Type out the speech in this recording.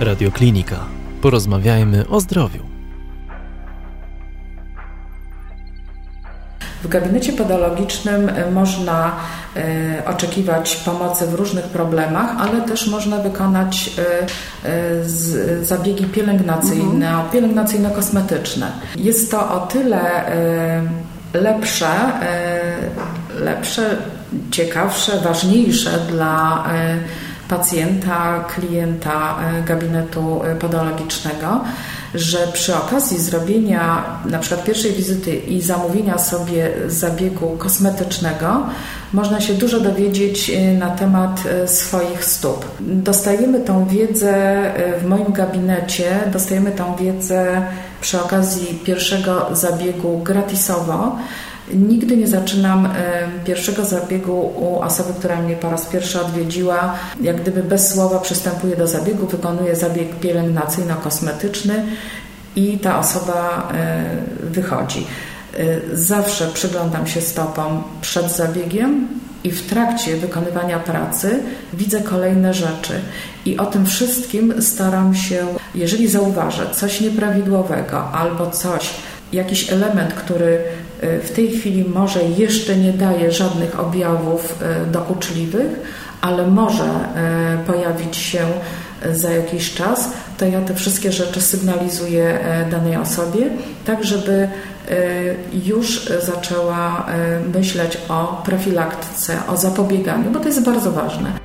Radioklinika. Porozmawiajmy o zdrowiu. W gabinecie podologicznym e, można e, oczekiwać pomocy w różnych problemach, ale też można wykonać e, zabiegi pielęgnacyjne, mhm. pielęgnacyjno-kosmetyczne. Jest to o tyle lepsze, lepsze, ciekawsze, ważniejsze dla pacjenta, klienta e, gabinetu e, podologicznego, że przy okazji zrobienia na przykład pierwszej wizyty i zamówienia sobie zabiegu kosmetycznego można się dużo dowiedzieć e, na temat swoich stóp. Dostajemy tą wiedzę w moim gabinecie, dostajemy tą wiedzę przy okazji pierwszego zabiegu gratisowo. Nigdy nie zaczynam pierwszego zabiegu u osoby, która mnie po raz pierwszy odwiedziła. Jak gdyby bez słowa przystępuję do zabiegu, wykonuję zabieg pielęgnacyjno-kosmetyczny i ta osoba e, wychodzi. E, zawsze przyglądam się stopom przed zabiegiem i w trakcie wykonywania pracy widzę kolejne rzeczy. I o tym wszystkim staram się, jeżeli zauważę coś nieprawidłowego albo coś, jakiś element, który w tej chwili może jeszcze nie daje żadnych objawów e, dokuczliwych, ale może e, pojawić się za jakiś czas, to ja te wszystkie rzeczy sygnalizuję danej osobie, tak żeby już zaczęła myśleć o profilaktyce, o zapobieganiu, bo to jest bardzo ważne.